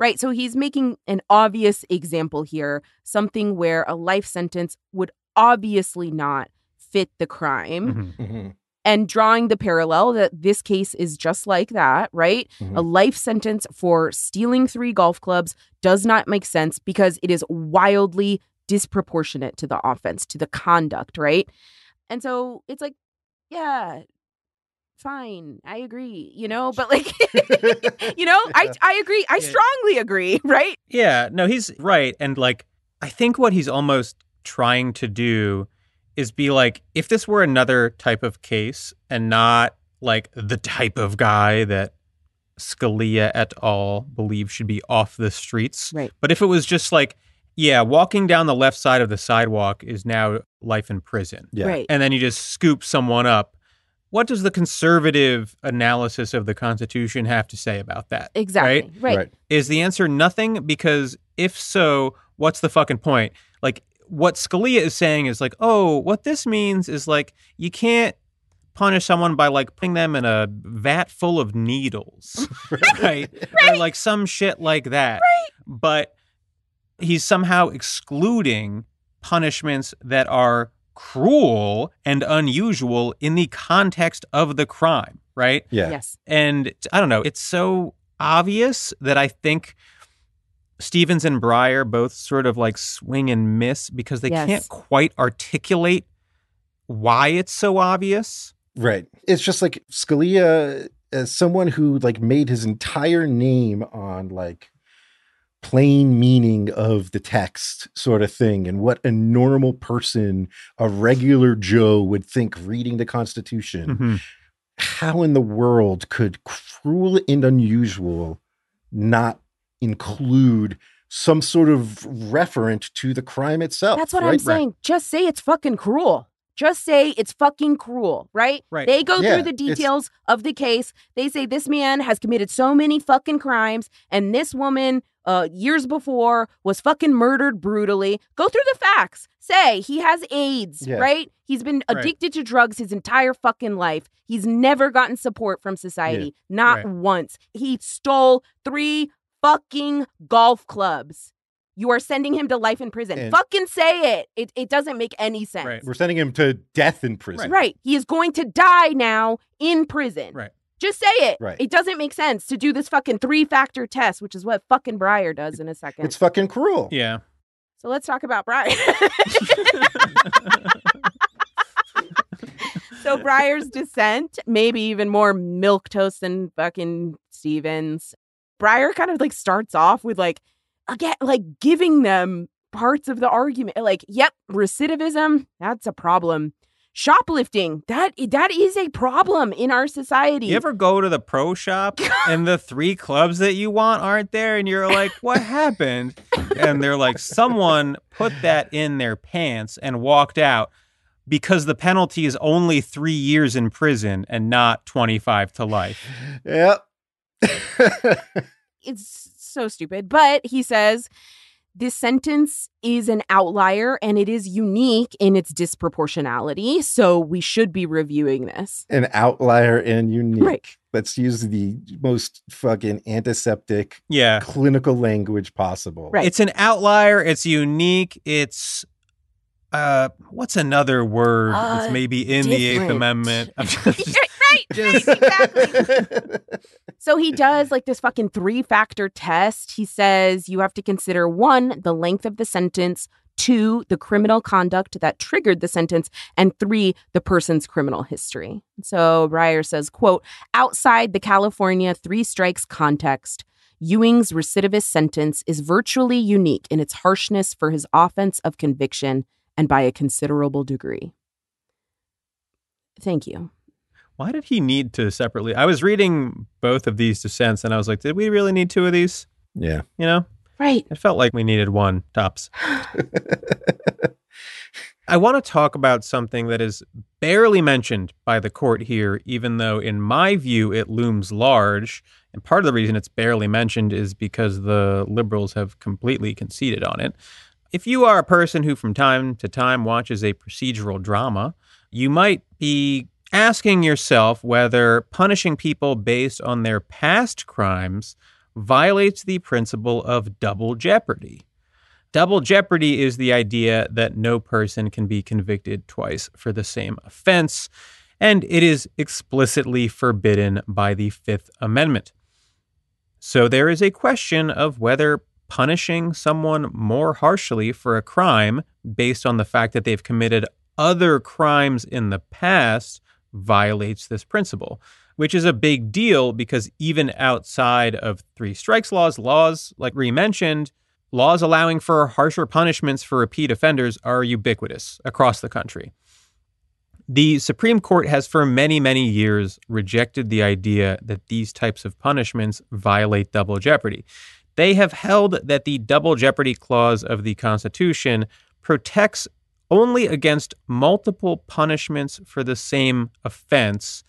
Right. So he's making an obvious example here, something where a life sentence would obviously not fit the crime Mhm. hmm and drawing the parallel that this case is just like that, right? Mhm. A life sentence for stealing three golf clubs does not make sense because it is wildly disproportionate to the offense, to the conduct, right? And so it's like, yeah, fine, I agree, you know, but like, [laughs] you know, I [laughs] I agree, I Yeah. strongly agree, right? Yeah, no, he's right. And like, I think what he's almost trying to do is be like, if this were another type of case and not like the type of guy that Scalia et al. believe should be off the streets. Right. But if it was just like, yeah, walking down the left side of the sidewalk is now life in prison. Yeah. Right. And then you just scoop someone up. What does the conservative analysis of the Constitution have to say about that? Exactly. Right? Right. Is the answer nothing? Because if so, what's the fucking point? Like, what Scalia is saying is like, oh, what this means is like, you can't punish someone by like putting them in a vat full of needles, [laughs] [laughs] right? Or like some shit like that. Right. But he's somehow excluding punishments that are cruel and unusual in the context of the crime, right? Yeah. Yes. And I don't know, it's so obvious that I think Stevens and Breyer both sort of like swing and miss because they Yes. can't quite articulate why it's so obvious. Right. It's just like Scalia, as someone who like made his entire name on like plain meaning of the text sort of thing and what a normal person, a regular Joe would think reading the Constitution. Mhm. How in the world could cruel and unusual not include some sort of referent to the crime itself? That's what I'm right? saying. Just say it's fucking cruel. Just say it's fucking cruel, right? Right. They go Yeah, through the it's- details of the case. They say this man has committed so many fucking crimes, and this woman, uh, years before, was fucking murdered brutally. Go through the facts. Say he has AIDS, Yeah. right? He's been Right. addicted to drugs his entire fucking life. He's never gotten support from society, not Right. once. He stole three fucking golf clubs. You are sending him to life in prison. And- Fucking say it. It it doesn't make any sense. Right. We're sending him to death in prison. Right. He is going to die now in prison. Right. Just say it. Right. It doesn't make sense to do this fucking three factor test, which is what fucking Breyer does in a second. It's fucking cruel. Yeah. so let's talk about Breyer. [laughs] so Breyer's dissent, maybe even more milk toast than fucking Stevens. Breyer kind of like starts off with like again, like giving them parts of the argument. Like, yep, recidivism, that's a problem. Shoplifting, that that is a problem in our society. You ever go to the pro shop [laughs] and the three clubs that you want aren't there, and you're like, "What happened?" And they're like, "Someone put that in their pants and walked out." Because the penalty is only three years in prison and not 25 to life. Yep. [laughs] it's so stupid. But he says this sentence is an outlier and it is unique in its disproportionality. So we should be reviewing this. An outlier and unique. Right. Let's use the most fucking antiseptic Yeah. clinical language possible. Right. It's an outlier. It's unique. It's uh, what's another word Uh, that's maybe in the Eighth. Amendment? I'm [laughs] just- right, just- [laughs] exactly. So he does like this fucking three factor test. He says you have to consider one, the length of the sentence, two, the criminal conduct that triggered the sentence, and three, the person's criminal history. So Breyer says, quote, outside the California three strikes context, Ewing's recidivist sentence is virtually unique in its harshness for his offense of conviction and by a considerable degree. Thank you. Why did he need to separately? I was reading both of these dissents and I was like, did we really need two of these? Yeah. You know, Right. it felt like we needed one tops. [gasps] [laughs] I want to talk about something that is barely mentioned by the court here, even though, in my view, it looms large. And part of the reason it's barely mentioned is because the liberals have completely conceded on it. If you are a person who from time to time watches a procedural drama, you might be asking yourself whether punishing people based on their past crimes violates the principle of double jeopardy. Double jeopardy is the idea that no person can be convicted twice for the same offense, and it is explicitly forbidden by the Fifth Amendment. So there is a question of whether punishing someone more harshly for a crime based on the fact that they've committed other crimes in the past violates this principle, which is a big deal because even outside of three strikes laws, laws like Ree mentioned, laws allowing for harsher punishments for repeat offenders are ubiquitous across the country. The Supreme Court has for many, many years rejected the idea that these types of punishments violate double jeopardy. They have held that the double jeopardy clause of the Constitution protects only against multiple punishments for the same offense,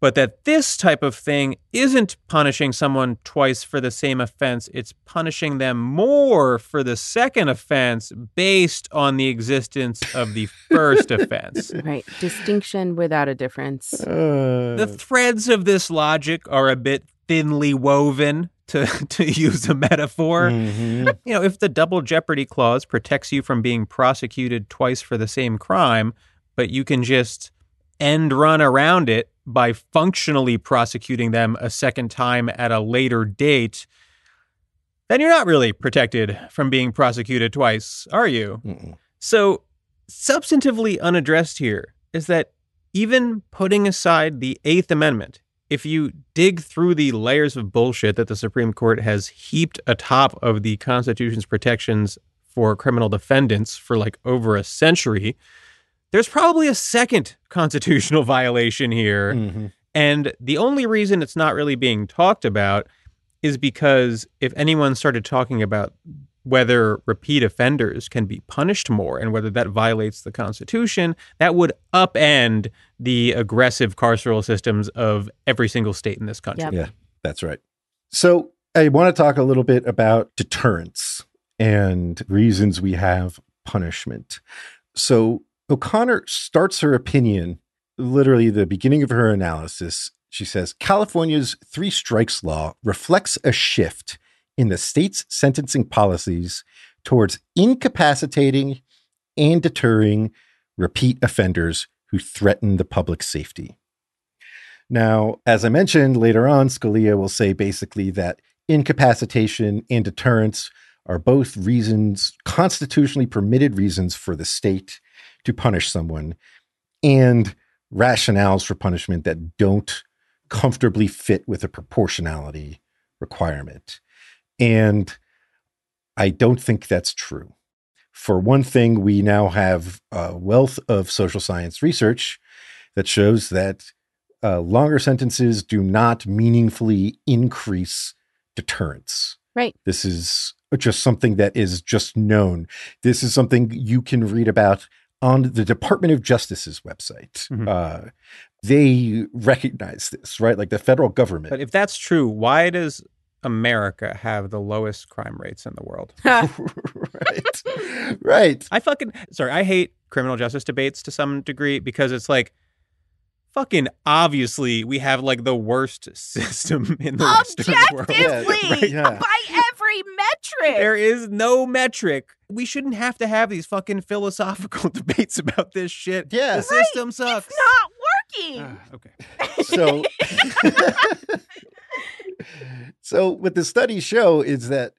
but that this type of thing isn't punishing someone twice for the same offense. It's punishing them more for the second offense based on the existence of the first [laughs] offense. Right. Distinction without a difference. Uh, The threads of this logic are a bit thinly woven, to, [laughs] to use a metaphor. mhm. You know, if the double jeopardy clause protects you from being prosecuted twice for the same crime, but you can just end run around it by functionally prosecuting them a second time at a later date, then you're not really protected from being prosecuted twice, are you? Mm-mm. So, substantively unaddressed here is that even putting aside the Eighth Amendment, if you dig through the layers of bullshit that the Supreme Court has heaped atop of the Constitution's protections for criminal defendants for like over a century, there's probably a second constitutional [laughs] violation here. Mhm. And the only reason it's not really being talked about is because if anyone started talking about whether repeat offenders can be punished more and whether that violates the Constitution, that would upend the aggressive carceral systems of every single state in this country. Yep. Yeah, that's right. So I want to talk a little bit about deterrence and reasons we have punishment. So O'Connor starts her opinion, literally the beginning of her analysis. She says California's three strikes law reflects a shift in the state's sentencing policies towards incapacitating and deterring repeat offenders who threaten the public safety. Now, as I mentioned later on, Scalia will say basically that incapacitation and deterrence are both reasons, constitutionally permitted reasons for the state to punish someone, and rationales for punishment that don't comfortably fit with a proportionality requirement. And I don't think that's true. For one thing, we now have a wealth of social science research that shows that uh, longer sentences do not meaningfully increase deterrence. Right. This is just something that is just known. This is something you can read about on the Department of Justice's website. Mhm. Uh, they recognize this, right? Like the federal government. But if that's true, why does America have the lowest crime rates in the world? [laughs] right. right. I fucking sorry, I hate criminal justice debates to some degree because it's like fucking obviously we have like the worst [laughs] system in the Western world. Objectively, Yeah. by every metric. There is no metric. We shouldn't have to have these fucking philosophical [laughs] debates about this shit. Yeah. The system sucks. it's not working. Ah, okay. So, so what the studies show is that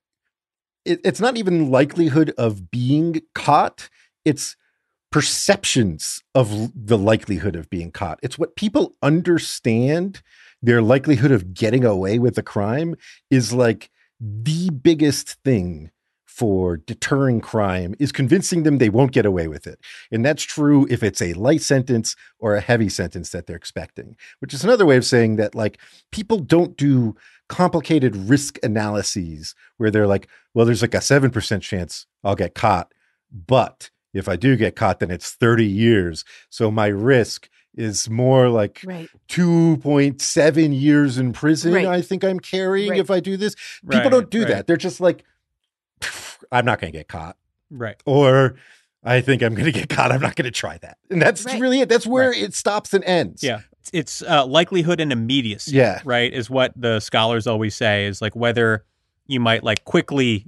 it, it's not even likelihood of being caught; it's perceptions of the likelihood of being caught. It's what people understand their likelihood of getting away with a crime is like the biggest thing for deterring crime is convincing them they won't get away with it. And that's true if it's a light sentence or a heavy sentence that they're expecting, which is another way of saying that like people don't do complicated risk analyses where they're like, well, there's like a 7% chance I'll get caught. But if I do get caught, then it's 30 years. So my risk is more like Right. 2.7 years in prison, Right. I think I'm carrying Right. if I do this. People Right, don't do right. that. They're just like, I'm not going to get caught. Right. Or I think I'm going to get caught. I'm not going to try that. And that's Right. really it. That's where Right. it stops and ends. Yeah. It's uh, likelihood and immediacy. Yeah. Right. Is what the scholars always say is like whether you might like quickly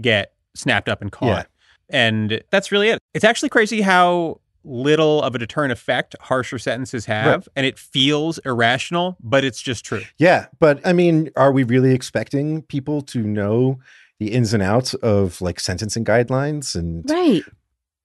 get snapped up and caught. Yeah. And that's really it. It's actually crazy how little of a deterrent effect harsher sentences have. And it feels irrational, but it's just true. Yeah. But I mean, are we really expecting people to know the ins and outs of like sentencing guidelines and Right.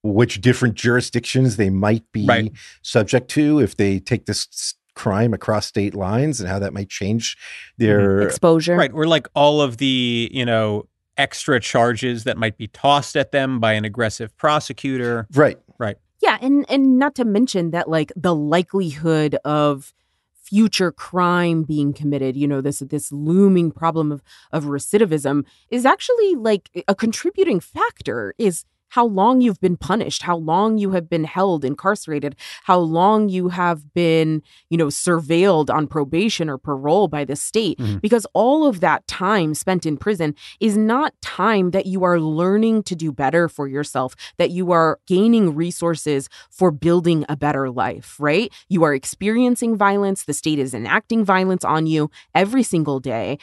Which different jurisdictions they might be Right. subject to if they take this crime across state lines and how that might change their mm-hmm. Exposure. Right. Or like all of the, you know, extra charges that might be tossed at them by an aggressive prosecutor. Right. Right. Yeah, and and not to mention that like the likelihood of future crime being committed, you know, this this looming problem of of recidivism is actually like a contributing factor is how long you've been punished, how long you have been held incarcerated, how long you have been, you know, surveilled on probation or parole by the state Mhm. because all of that time spent in prison is not time that you are learning to do better for yourself, that you are gaining resources for building a better life, right? You are experiencing violence. The state is enacting violence on you every single day.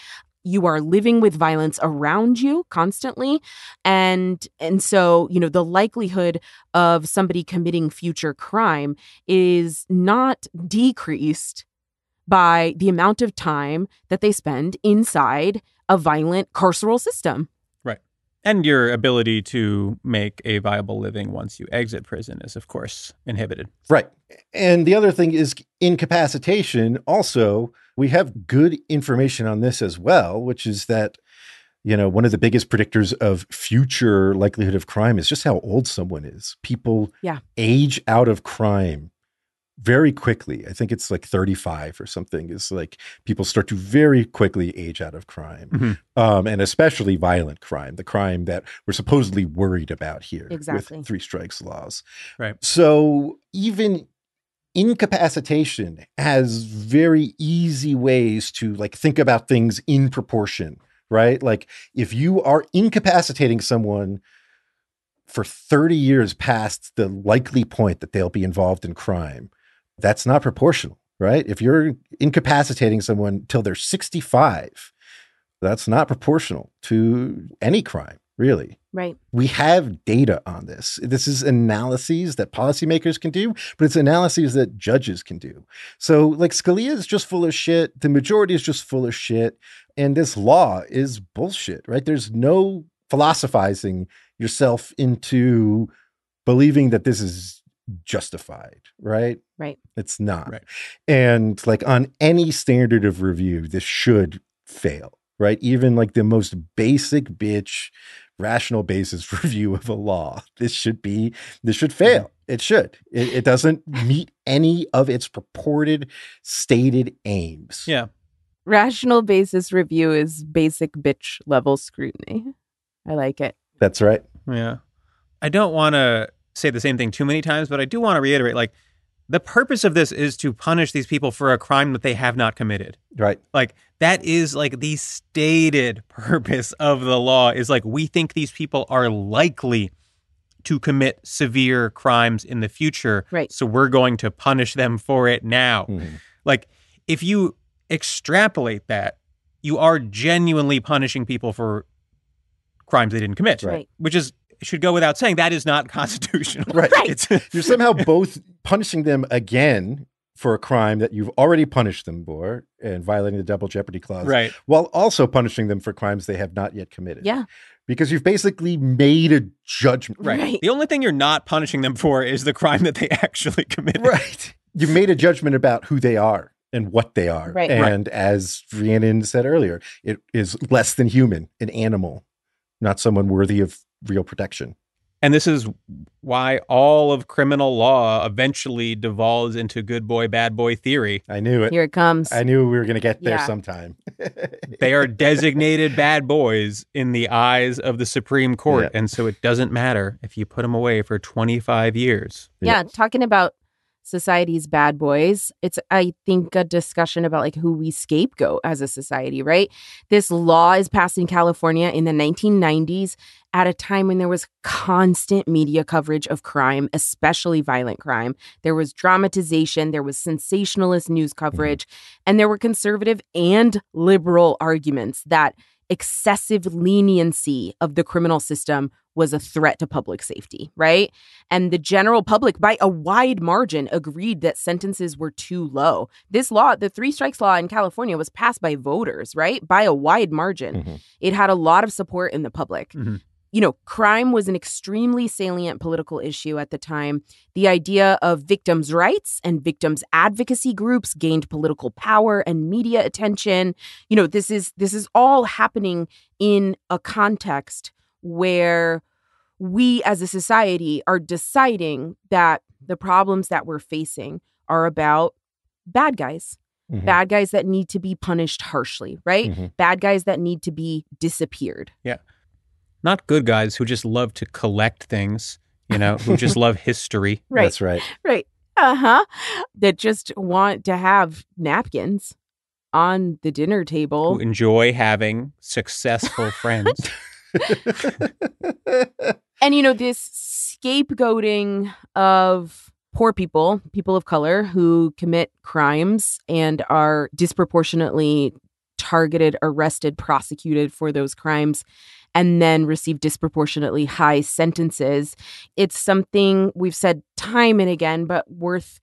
You are living with violence around you constantly. And and so, you know, the likelihood of somebody committing future crime is not decreased by the amount of time that they spend inside a violent carceral system. And your ability to make a viable living once you exit prison is, of course, inhibited. Right. And the other thing is incapacitation. Also, we have good information on this as well, which is that, you know, one of the biggest predictors of future likelihood of crime is just how old someone is. People Yeah. age out of crime very quickly. I think it's like 35 or something is like people start to very quickly age out of crime. Mhm. Um, and especially violent crime, the crime that we're supposedly worried about here Exactly. with three strikes laws. Right. So even incapacitation has very easy ways to like think about things in proportion, right? Like if you are incapacitating someone for 30 years past the likely point that they'll be involved in crime, that's not proportional, right? If you're incapacitating someone till they're 65, that's not proportional to any crime, really Right. we have data on this. This is analyses that policymakers can do, but it's analyses that judges can do. So, like, Scalia is just full of shit. The majority is just full of shit. And this law is bullshit, right? There's no philosophizing yourself into believing that this is justified, right? Right. It's not. Right. And, like, on any standard of review, this should fail, right? Even like the most basic bitch rational basis [laughs] review of a law. This should be, this should mm-hmm. fail. It should. It, it doesn't meet any of its purported stated aims. Yeah. Rational basis review is basic bitch level scrutiny. I like it. That's right. Yeah. I don't want to say the same thing too many times, but I do want to reiterate like the purpose of this is to punish these people for a crime that they have not committed. Right. Like that is like the stated [laughs] purpose of the law is like we think these people are likely to commit severe crimes in the future. Right. So we're going to punish them for it now. Mhm. Like if you extrapolate that, you are genuinely punishing people for crimes they didn't commit. Right. Which is should go without saying that is not [laughs] constitutional. Right. Right. It's You're somehow [laughs] both punishing them again for a crime that you've already punished them for and violating the double jeopardy clause. right. While also punishing them for crimes they have not yet committed. Yeah. Because you've basically made a judgment. Right. Right. The only thing you're not punishing them for is the crime that they [laughs] actually committed. Right. You've made a judgment about who they are and what they are. Right. And as Rhiannon said earlier, it is less than human, an animal, not someone worthy of real protection. And this is why all of criminal law eventually devolves into good boy, bad boy theory. I knew it. Here it comes. I knew we were going to get there Yeah. sometime. [laughs] They are designated bad boys in the eyes of the Supreme Court. Yeah. And so it doesn't matter if you put them away for 25 years. yeah, talking about society's bad boys it's i think a discussion about like who we scapegoat as a society right this law is passed in california in the 1990s at a time when there was constant media coverage of crime especially violent crime there was dramatization there was sensationalist news coverage and there were conservative and liberal arguments that excessive leniency of the criminal system was a threat to public safety, right? And the general public, by a wide margin, agreed that sentences were too low. This law, the three strikes law in California, was passed by voters, right? By a wide margin. Mhm. It had a lot of support in the public. Mhm. You know, crime was an extremely salient political issue at the time. The idea of victims' rights and victims' advocacy groups gained political power and media attention. You know, this is this is all happening in a context where we as a society are deciding that the problems that we're facing are about bad guys, Mhm. bad guys that need to be punished harshly, right? Mhm. Bad guys that need to be disappeared. Not good guys who just love to collect things, you know, who just love [laughs] history. Right. That's right. Right. Uh huh. That just want to have napkins on the dinner Who table. enjoy having successful friends. [laughs] [laughs] And, you know, this scapegoating of poor people, people of color who commit crimes and are disproportionately targeted, arrested, prosecuted for those crimes, and then receive disproportionately high sentences. It's something we've said time and again, but worth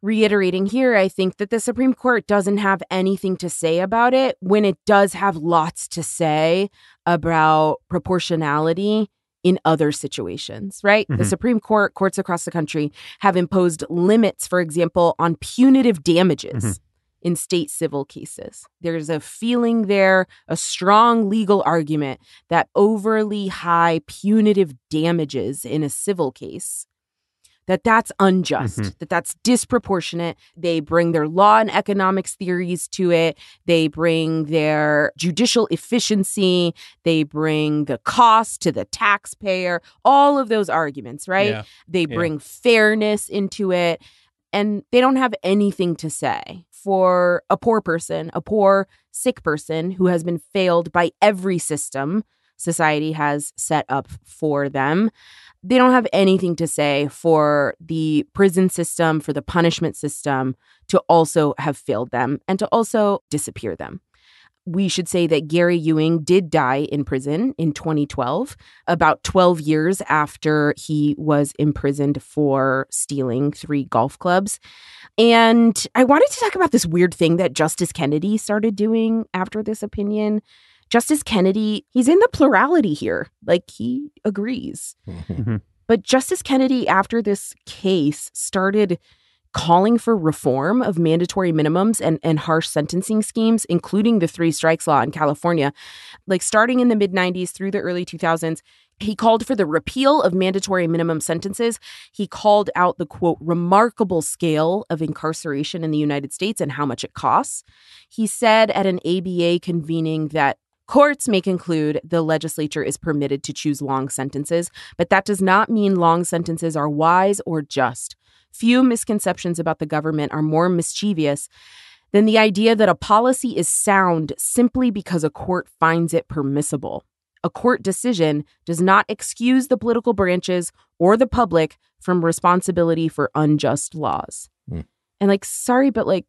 reiterating here. I think that the Supreme Court doesn't have anything to say about it when it does have lots to say about proportionality in other situations, right? The Mhm. Supreme Court, courts across the country have imposed limits, for example, on punitive damages Mhm. In state civil cases. There's a feeling there, a strong legal argument that overly high punitive damages in a civil case that that's unjust Mhm. that that's disproportionate they bring their law and economics theories to it they bring their judicial efficiency they bring the cost to the taxpayer all of those arguments right Yeah. they Yeah. bring fairness into it and they don't have anything to say for a poor person, a poor sick person who has been failed by every system society has set up for them. They don't have anything to say for the prison system, for the punishment system to also have failed them and to also disappear them. We should say that Gary Ewing did die in prison in 2012, about 12 years after he was imprisoned for stealing three golf clubs. And I wanted to talk about this weird thing that Justice Kennedy started doing after this opinion. Justice Kennedy, he's in the plurality here. Like he agrees. Mm-hmm. Mm-hmm. But Justice Kennedy, after this case, started calling for reform of mandatory minimums and, and harsh sentencing schemes, including the three strikes law in California. Like starting in the mid 90s through the early 2000s, he called for the repeal of mandatory minimum sentences. He called out the quote, remarkable scale of incarceration in the United States and how much it costs. He said at an ABA convening that Courts may conclude the legislature is permitted to choose long sentences, but that does not mean long sentences are wise or just. Few misconceptions about the government are more mischievous than the idea that a policy is sound simply because a court finds it permissible. A court decision does not excuse the political branches or the public from responsibility for unjust laws. Mm. And like, sorry, but like,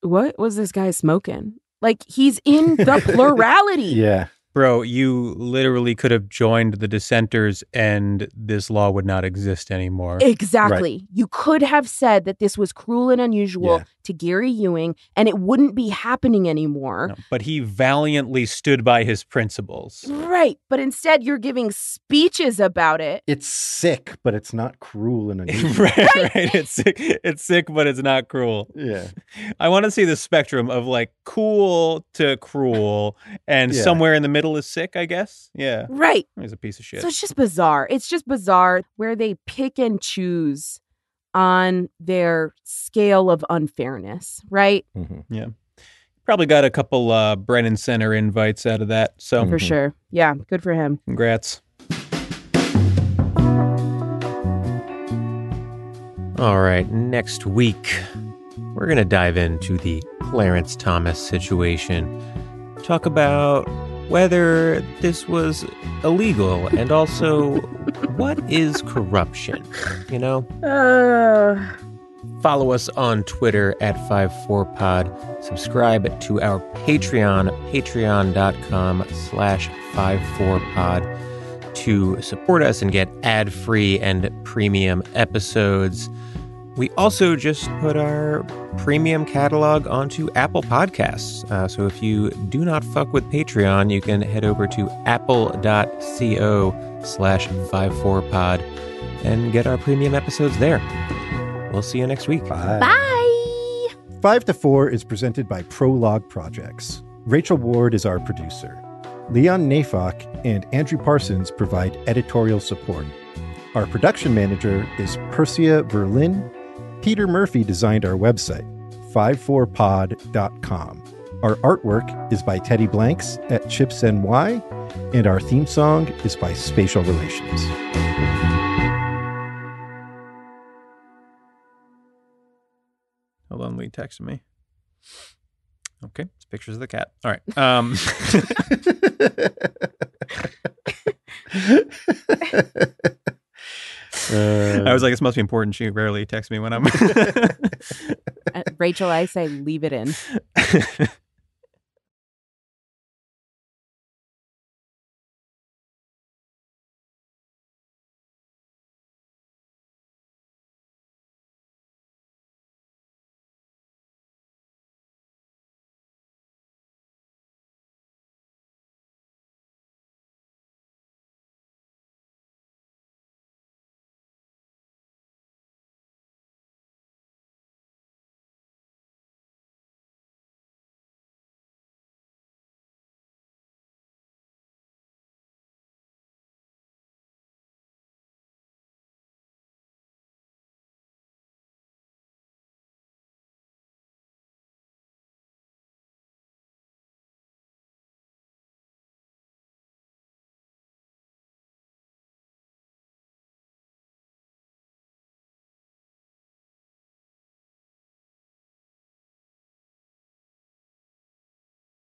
what was this guy smoking? Like, he's in the [laughs] plurality. Yeah. Bro, you literally could have joined the dissenters and this law would not exist anymore. Exactly. You could have said that this was cruel and unusual Yeah. To Gary Ewing and it wouldn't be happening anymore. No, but he valiantly stood by his principles. Right. But instead, you're giving speeches about it. It's sick, but it's not cruel and [laughs] unusual. right, right. It's sick. It's sick, but it's not cruel. Yeah. I want to see the spectrum of like cool to cruel, and Yeah. somewhere in the middle is sick. I guess. Yeah, Right. he's a piece of shit. So it's just bizarre. It's just bizarre where they pick and choose on their scale of unfairness, right? Mhm. Probably got a couple uh, Brennan Center invites out of that. So For Mhm. sure. Yeah. Good for him. Congrats. All right, next week, we're going to dive into the Clarence Thomas situation. Talk about whether this was illegal and also what is corruption, you know? Uh, Follow us on Twitter at 54pod. Subscribe to our Patreon, patreon.com slash 54pod to support us and get ad-free and premium episodes. We also just put our premium catalog onto Apple Podcasts. Uh, so if you do not fuck with Patreon, you can head over to apple.co slash 54pod and get our premium episodes there. We'll see you next week. Bye. bye. Five to Four is presented by Prologue Projects. Rachel Ward is our producer. Leon Neyfakh and Andrew Parsons provide editorial support. Our production manager is Percia Verlin. Peter Murphy designed our website, 54pod.com. Our artwork is by Teddy Blanks at Chips NY, and our theme song is by Spatial Relations. Hold on, Lee texted me. Okay, it's pictures of the cat. All right. Um, [laughs] [laughs] [laughs] I was like, this must be important. She rarely texts me when I'm. [laughs] Uh, Rachel, I say leave it in. [laughs]